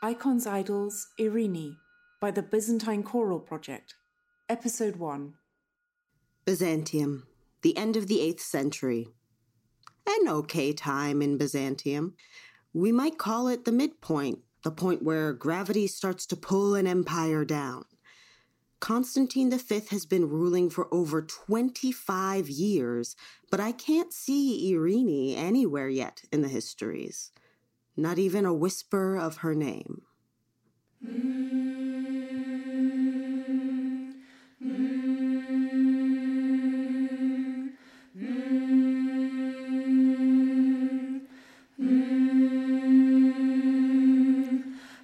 Icons Idols Irini by the Byzantine Choral Project. Episode 1 Byzantium, the end of the 8th century. An okay time in Byzantium. We might call it the midpoint, the point where gravity starts to pull an empire down. Constantine V has been ruling for over 25 years, but I can't see Irini anywhere yet in the histories not even a whisper of her name.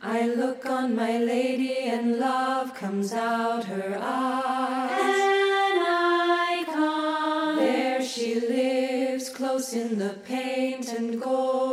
I look on my lady and love comes out her eyes. An icon. There she lives close in the paint and gold.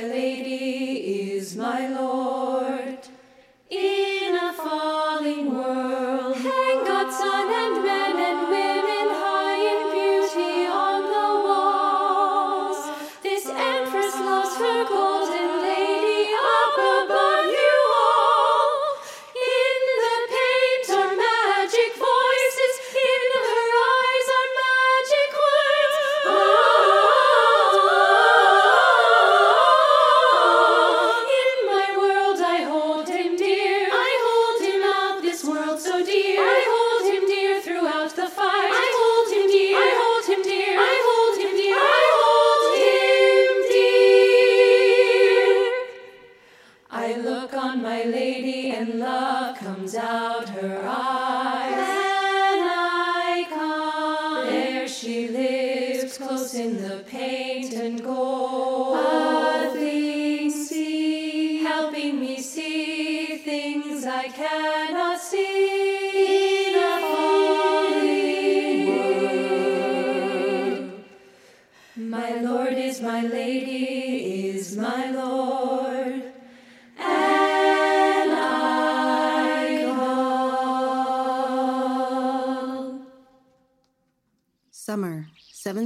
My lady, is my Lord.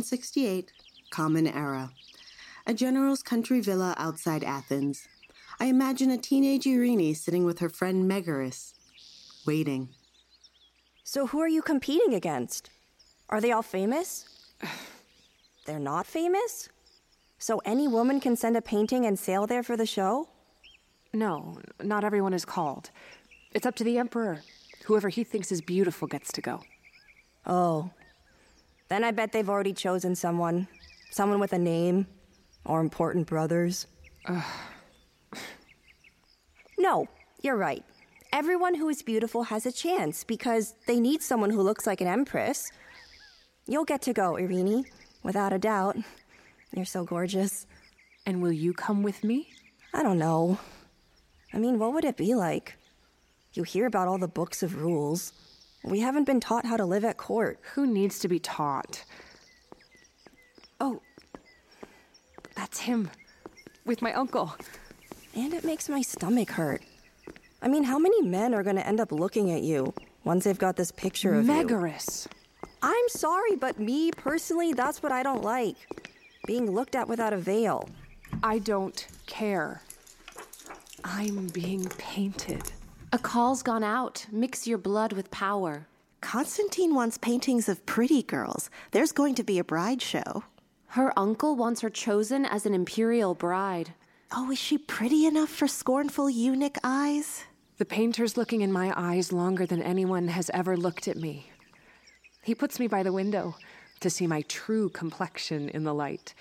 768, Common Era. A general's country villa outside Athens. I imagine a teenage Irene sitting with her friend Megaris, waiting. So, who are you competing against? Are they all famous? They're not famous? So, any woman can send a painting and sail there for the show? No, not everyone is called. It's up to the Emperor. Whoever he thinks is beautiful gets to go. Oh. Then I bet they've already chosen someone. Someone with a name. Or important brothers. no, you're right. Everyone who is beautiful has a chance because they need someone who looks like an empress. You'll get to go, Irene, without a doubt. You're so gorgeous. And will you come with me? I don't know. I mean, what would it be like? You hear about all the books of rules. We haven't been taught how to live at court. Who needs to be taught? Oh, that's him. With my uncle. And it makes my stomach hurt. I mean, how many men are going to end up looking at you once they've got this picture of you? Megaris. I'm sorry, but me personally, that's what I don't like. Being looked at without a veil. I don't care. I'm being painted. A call's gone out. Mix your blood with power. Constantine wants paintings of pretty girls. There's going to be a bride show. Her uncle wants her chosen as an imperial bride. Oh, is she pretty enough for scornful eunuch eyes? The painter's looking in my eyes longer than anyone has ever looked at me. He puts me by the window to see my true complexion in the light.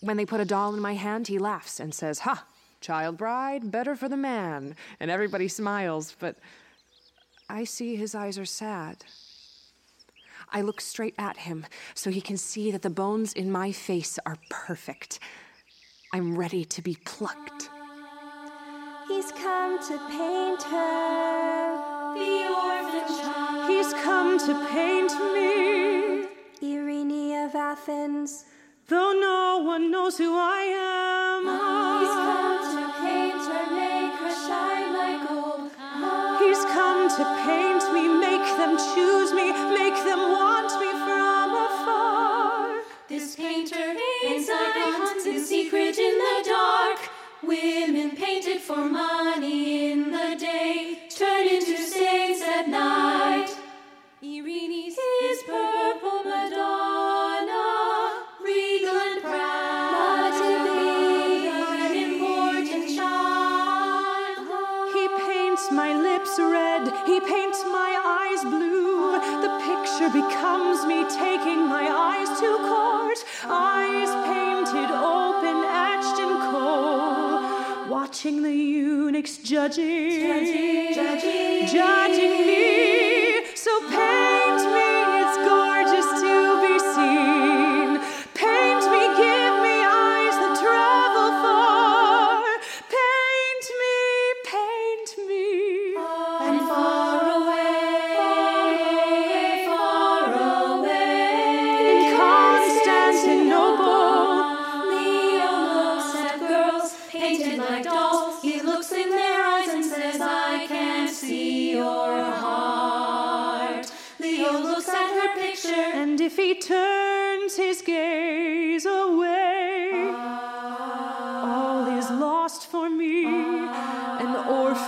When they put a doll in my hand, he laughs and says, Ha! Child bride, better for the man. And everybody smiles, but I see his eyes are sad. I look straight at him so he can see that the bones in my face are perfect. I'm ready to be plucked. He's come to paint her. The orphan child. He's come to paint me. Irene of Athens. Though no one knows who I am. To paint me, make them choose me, make them want me from afar. This painter paints icons in secret in the dark. Women painted for money in Watching the eunuchs judging, Judging, judging me. So paint me,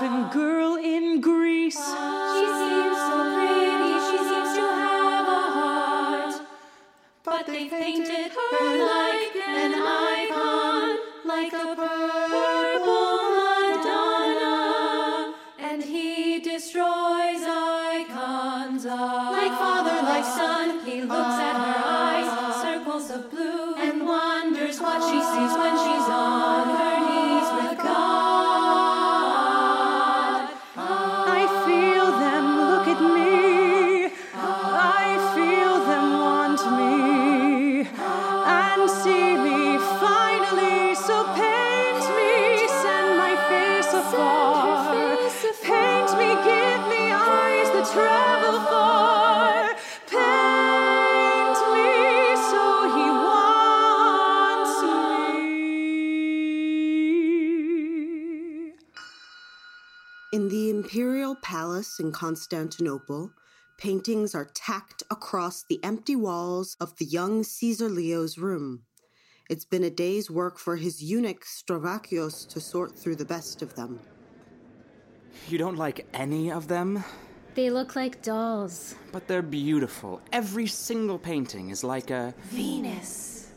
orphan girl in Greece. Paint me, give me eyes that travel far. Paint me so he wants me. In the imperial palace in Constantinople, paintings are tacked across the empty walls of the young Caesar Leo's room. It's been a day's work for his eunuch Stavrakios to sort through the best of them. You don't like any of them? They look like dolls. But they're beautiful. Every single painting is like a. Venus.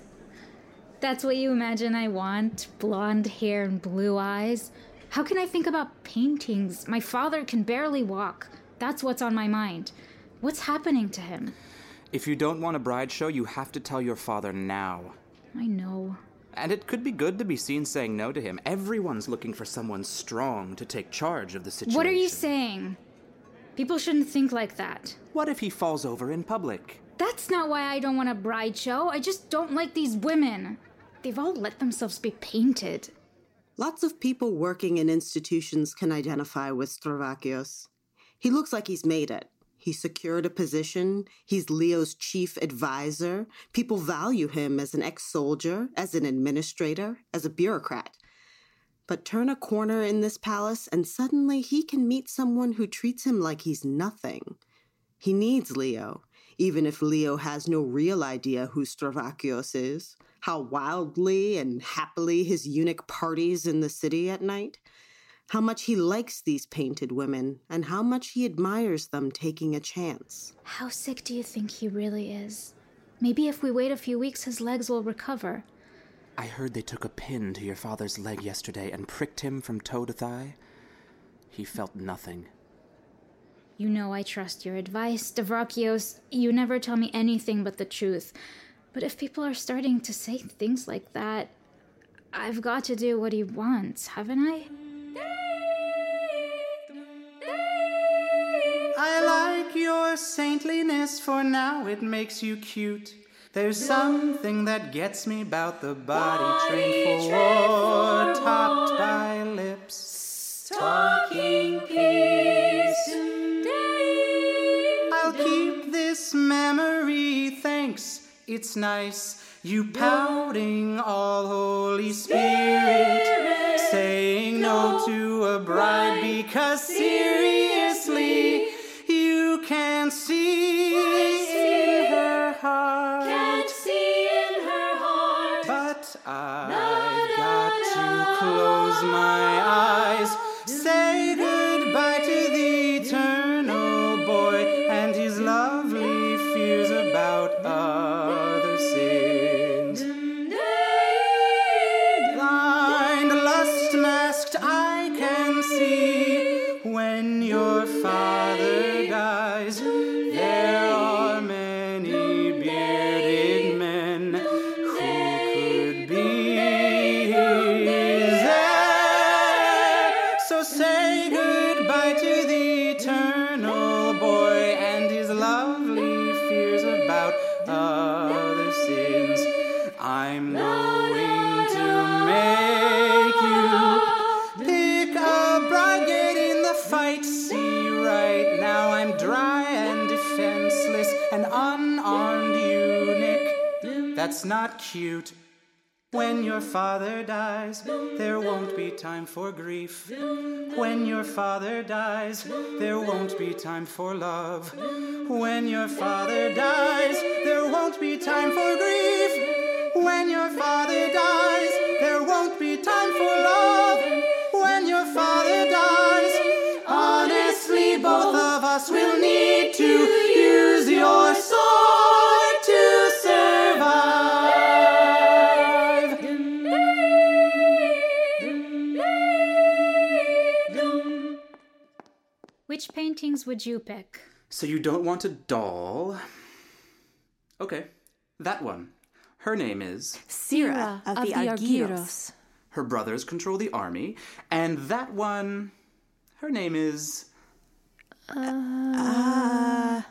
That's what you imagine I want? Blonde hair and blue eyes? How can I think about paintings? My father can barely walk. That's what's on my mind. What's happening to him? If you don't want a bride show, you have to tell your father now. I know. And it could be good to be seen saying no to him. Everyone's looking for someone strong to take charge of the situation. What are you saying? People shouldn't think like that. What if he falls over in public? That's not why I don't want a bride show. I just don't like these women. They've all let themselves be painted. Lots of people working in institutions can identify with Stavrakios. He looks like he's made it. He secured a position. He's Leo's chief advisor. People value him as an ex soldier, as an administrator, as a bureaucrat. But turn a corner in this palace, and suddenly he can meet someone who treats him like he's nothing. He needs Leo, even if Leo has no real idea who Stavrakios is, how wildly and happily his eunuch parties in the city at night, how much he likes these painted women, and how much he admires them taking a chance. How sick do you think he really is? Maybe if we wait a few weeks, his legs will recover. I heard they took a pin to your father's leg yesterday and pricked him from toe to thigh. He felt nothing. You know I trust your advice, Stavrakios. You never tell me anything but the truth. But if people are starting to say things like that, I've got to do what he wants, haven't I? Your saintliness, for now it makes you cute. There's something that gets me about the body, trained for war, topped by lips. Talking peace I'll keep this memory, thanks, it's nice. You pouting all Holy Spirit, saying no to a bride because seriously, her That's not cute. When your father dies, there won't be time for grief. When your father dies, there won't be time for love. When your father dies, there won't be time for grief. When your father dies, there won't be time for love. When your father dies, honestly, both of us will need to use your Which paintings would you pick? So you don't want a doll? Okay, that one. Her name is. Sira of of the the Argyros. Argyros. Her brothers control the army, and that one. Her name is. Uh,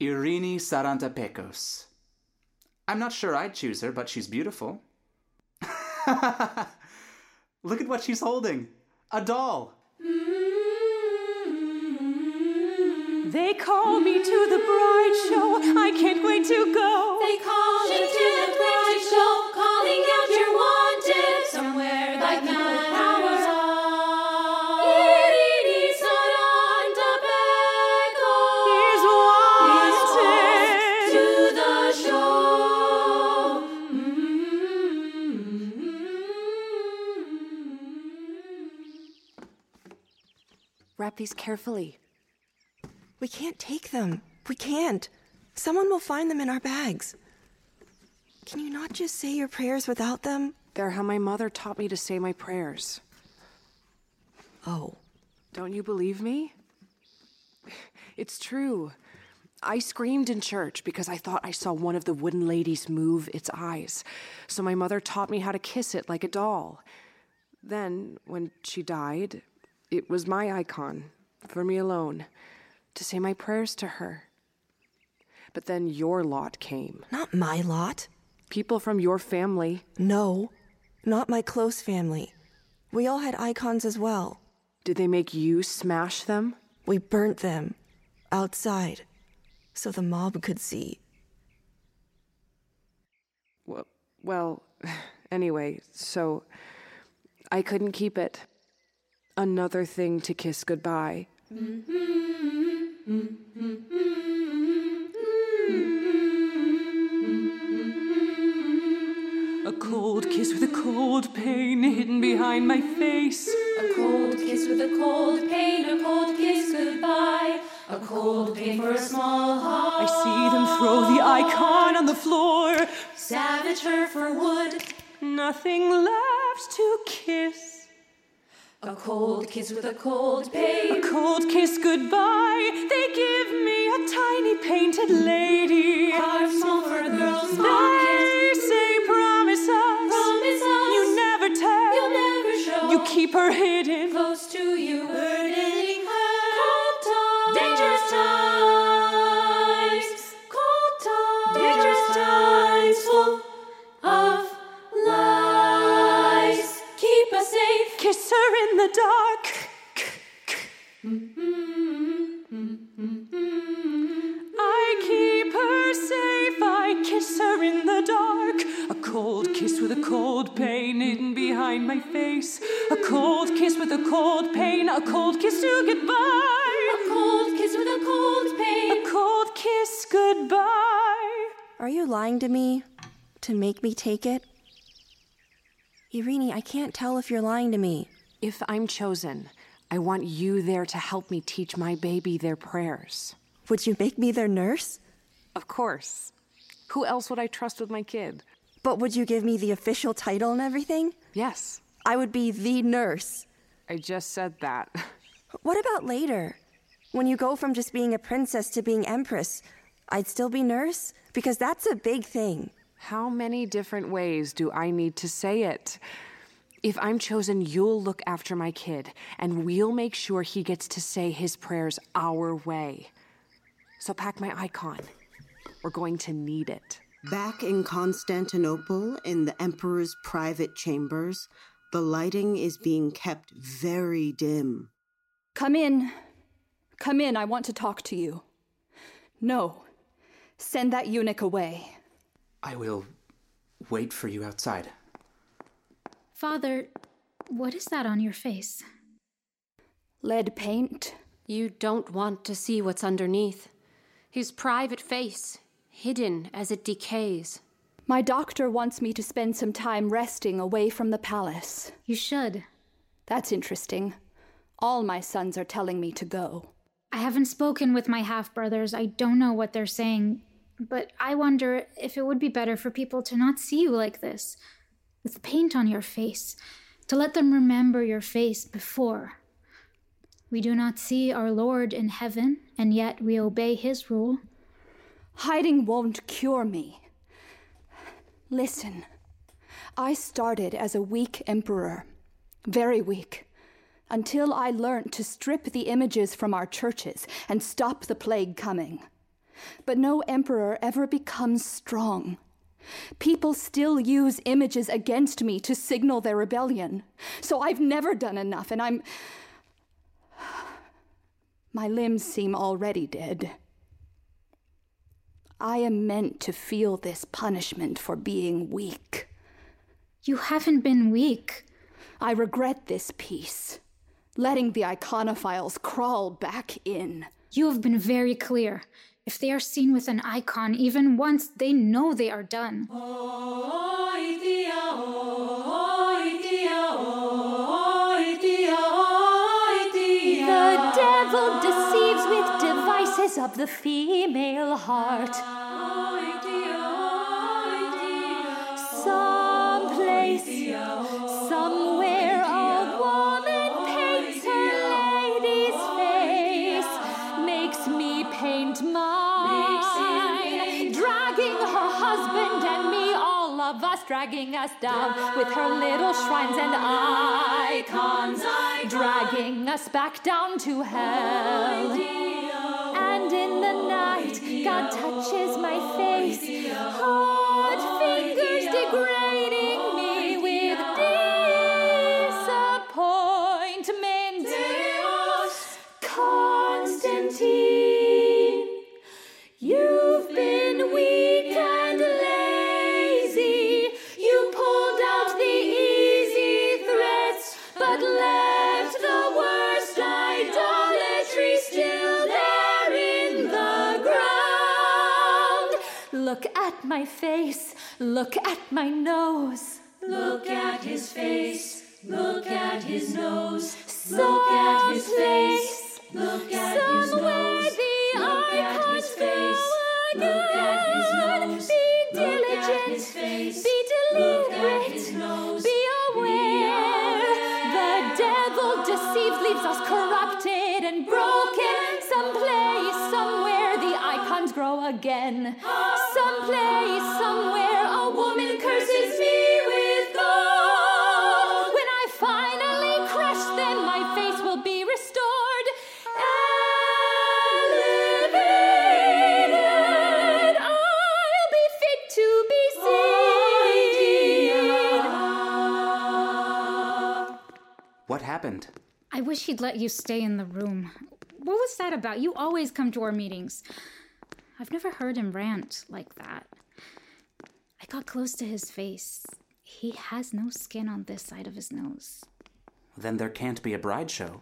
Irini Sarantapekos. I'm not sure I'd choose her, but she's beautiful. Look at what she's holding a doll. They call me to the bride show. I can't wait to go. They call you to the bride show, calling out you're wanted somewhere like people with powers. Irini Sarantapekos He's wanted. to the show. Wrap these carefully. We can't take them. We can't. Someone will find them in our bags. Can you not just say your prayers without them? They're how my mother taught me to say my prayers. Oh. Don't you believe me? It's true. I screamed in church because I thought I saw one of the wooden ladies move its eyes. So my mother taught me how to kiss it like a doll. Then, when she died, it was my icon, for me alone, to say my prayers to her. But then your lot came. Not my lot. People from your family. No, not my close family. We all had icons as well. Did they make you smash them? We burnt them outside so the mob could see. Well, well, anyway, so I couldn't keep it. Another thing to kiss goodbye. A cold kiss with a cold pain hidden behind my face. A cold kiss with a cold pain, a cold kiss goodbye. A cold pain for a small heart. I see them throw the icon on the floor. Savage her for wood. Nothing left to kiss. A cold kiss with a cold pain. A cold kiss goodbye. They give me a tiny painted lady. Carved small for a girl's They say promise us. Promise us. You never tell. You'll never show. You keep her hidden. close to you, burdening safe. Kiss her in the dark. I keep her safe. I kiss her in the dark. A cold kiss with a cold pain hidden behind my face. A cold kiss with a cold pain. A cold kiss to goodbye. A cold kiss with a cold pain. A cold kiss goodbye. Are you lying to me to make me take it? Irini, I can't tell if you're lying to me. If I'm chosen, I want you there to help me teach my baby their prayers. Would you make me their nurse? Of course. Who else would I trust with my kid? But would you give me the official title and everything? Yes. I would be the nurse. I just said that. What about later? When you go from just being a princess to being empress, I'd still be nurse? Because that's a big thing. How many different ways do I need to say it? If I'm chosen, you'll look after my kid, and we'll make sure he gets to say his prayers our way. So pack my icon. We're going to need it. Back in Constantinople, in the Emperor's private chambers, the lighting is being kept very dim. Come in. Come in, I want to talk to you. No. Send that eunuch away. I will wait for you outside. Father, what is that on your face? Lead paint? You don't want to see what's underneath. His private face, hidden as it decays. My doctor wants me to spend some time resting away from the palace. You should. That's interesting. All my sons are telling me to go. I haven't spoken with my half brothers. I don't know what they're saying. But I wonder if it would be better for people to not see you like this, with paint on your face, to let them remember your face before. We do not see our Lord in heaven, and yet we obey his rule. Hiding won't cure me. Listen, I started as a weak emperor, very weak, until I learnt to strip the images from our churches and stop the plague coming. But no emperor ever becomes strong. People still use images against me to signal their rebellion. So I've never done enough, and I'm. My limbs seem already dead. I am meant to feel this punishment for being weak. You haven't been weak. I regret this piece, letting the iconophiles crawl back in. You have been very clear. If they are seen with an icon even once, they know they are done. The devil deceives with devices of the female heart. Someplace, of us dragging us down with her little shrines and icons, dragging us back down to hell. And in the night, God touches my face, hot fingers degrading but left the worst idolatry still there in the ground. Look at my face, look at my nose. Look at his face, look at his nose. Look at his face, look at his nose. Look at his face, look at his nose. Be diligent, be deliberate, be aware. Deceives, leaves us corrupted and broken. Someplace, somewhere, the icons grow again. Someplace, somewhere, wish he'd let you stay in the room. What was that about? You always come to our meetings. I've never heard him rant like that. I got close to his face. He has no skin on this side of his nose. Then there can't be a bride show.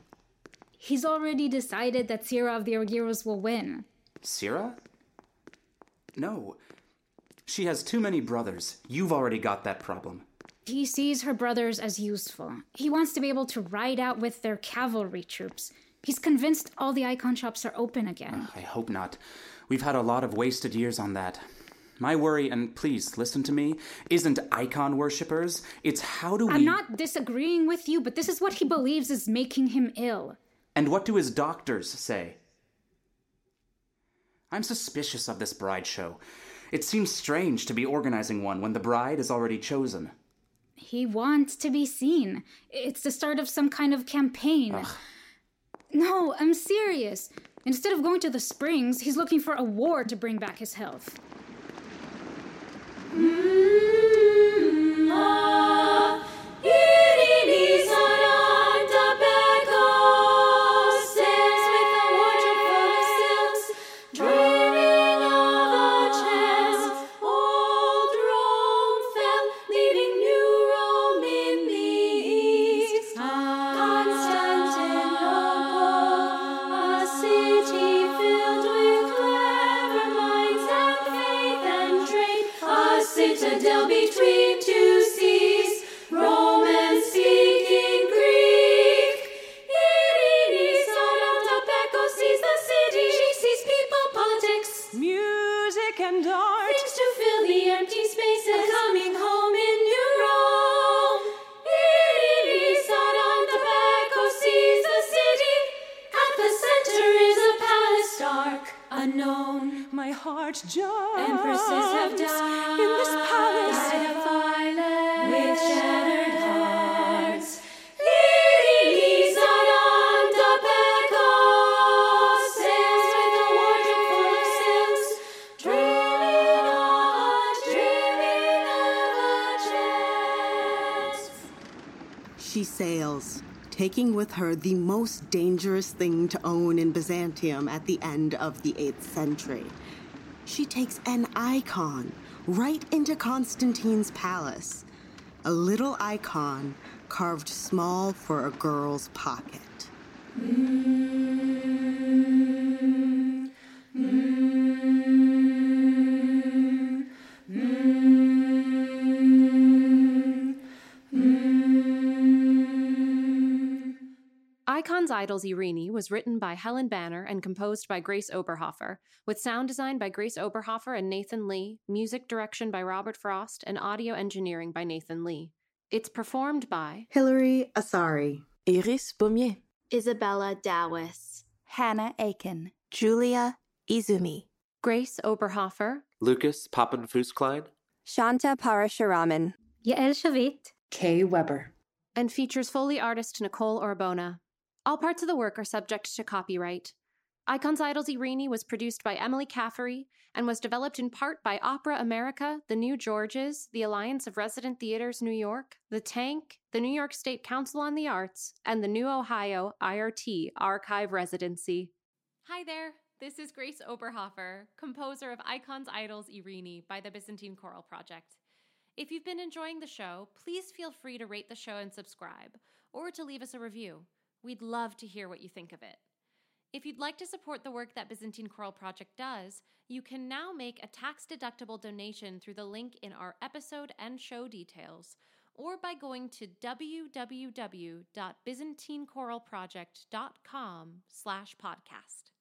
He's already decided that Sierra of the Argyros will win. Syrah? No. She has too many brothers. You've already got that problem. He sees her brothers as useful. He wants to be able to ride out with their cavalry troops. He's convinced all the icon shops are open again. I hope not. We've had a lot of wasted years on that. My worry, and please listen to me, isn't icon worshippers. It's how do we. I'm not disagreeing with you, but this is what he believes is making him ill. And what do his doctors say? I'm suspicious of this bride show. It seems strange to be organizing one when the bride is already chosen. He wants to be seen. It's the start of some kind of campaign. Ugh. No, I'm serious. Instead of going to the springs, he's looking for a war to bring back his health. Citadel unknown. My heart jumps. Empresses have died in this palace. Died of violence taking with her the most dangerous thing to own in Byzantium at the end of the 8th century. She takes an icon right into Constantine's palace. A little icon carved small for a girl's pocket. Icon's Idols Irini was written by Helen Banner and composed by Grace Oberhofer, with sound design by Grace Oberhofer and Nathan Lee, music direction by Robert Frost, and audio engineering by Nathan Lee. It's performed by Hilary Asari, Iris Baumier, Isabella Dawes, Hannah Aiken, Julia Izumi, Grace Oberhofer, Lucas Papenfusklein, Shanta Parasuraman, Yael Shavit, Kay Weber. and features Foley artist Nicole Orbona. All parts of the work are subject to copyright. Icon's Idols Irini was produced by Emily Caffery and was developed in part by Opera America, the New Georges, the Alliance of Resident Theaters New York, the Tank, the New York State Council on the Arts, and the New Ohio IRT Archive Residency. Hi there, this is Grace Oberhofer, composer of Icon's Idols Irini by the Byzantine Choral Project. If you've been enjoying the show, please feel free to rate the show and subscribe, or to leave us a review. We'd love to hear what you think of it. If you'd like to support the work that Byzantine Choral Project does, you can now make a tax deductible donation through the link in our episode and show details, or by going to www.byzantinechoralproject.com slash podcast.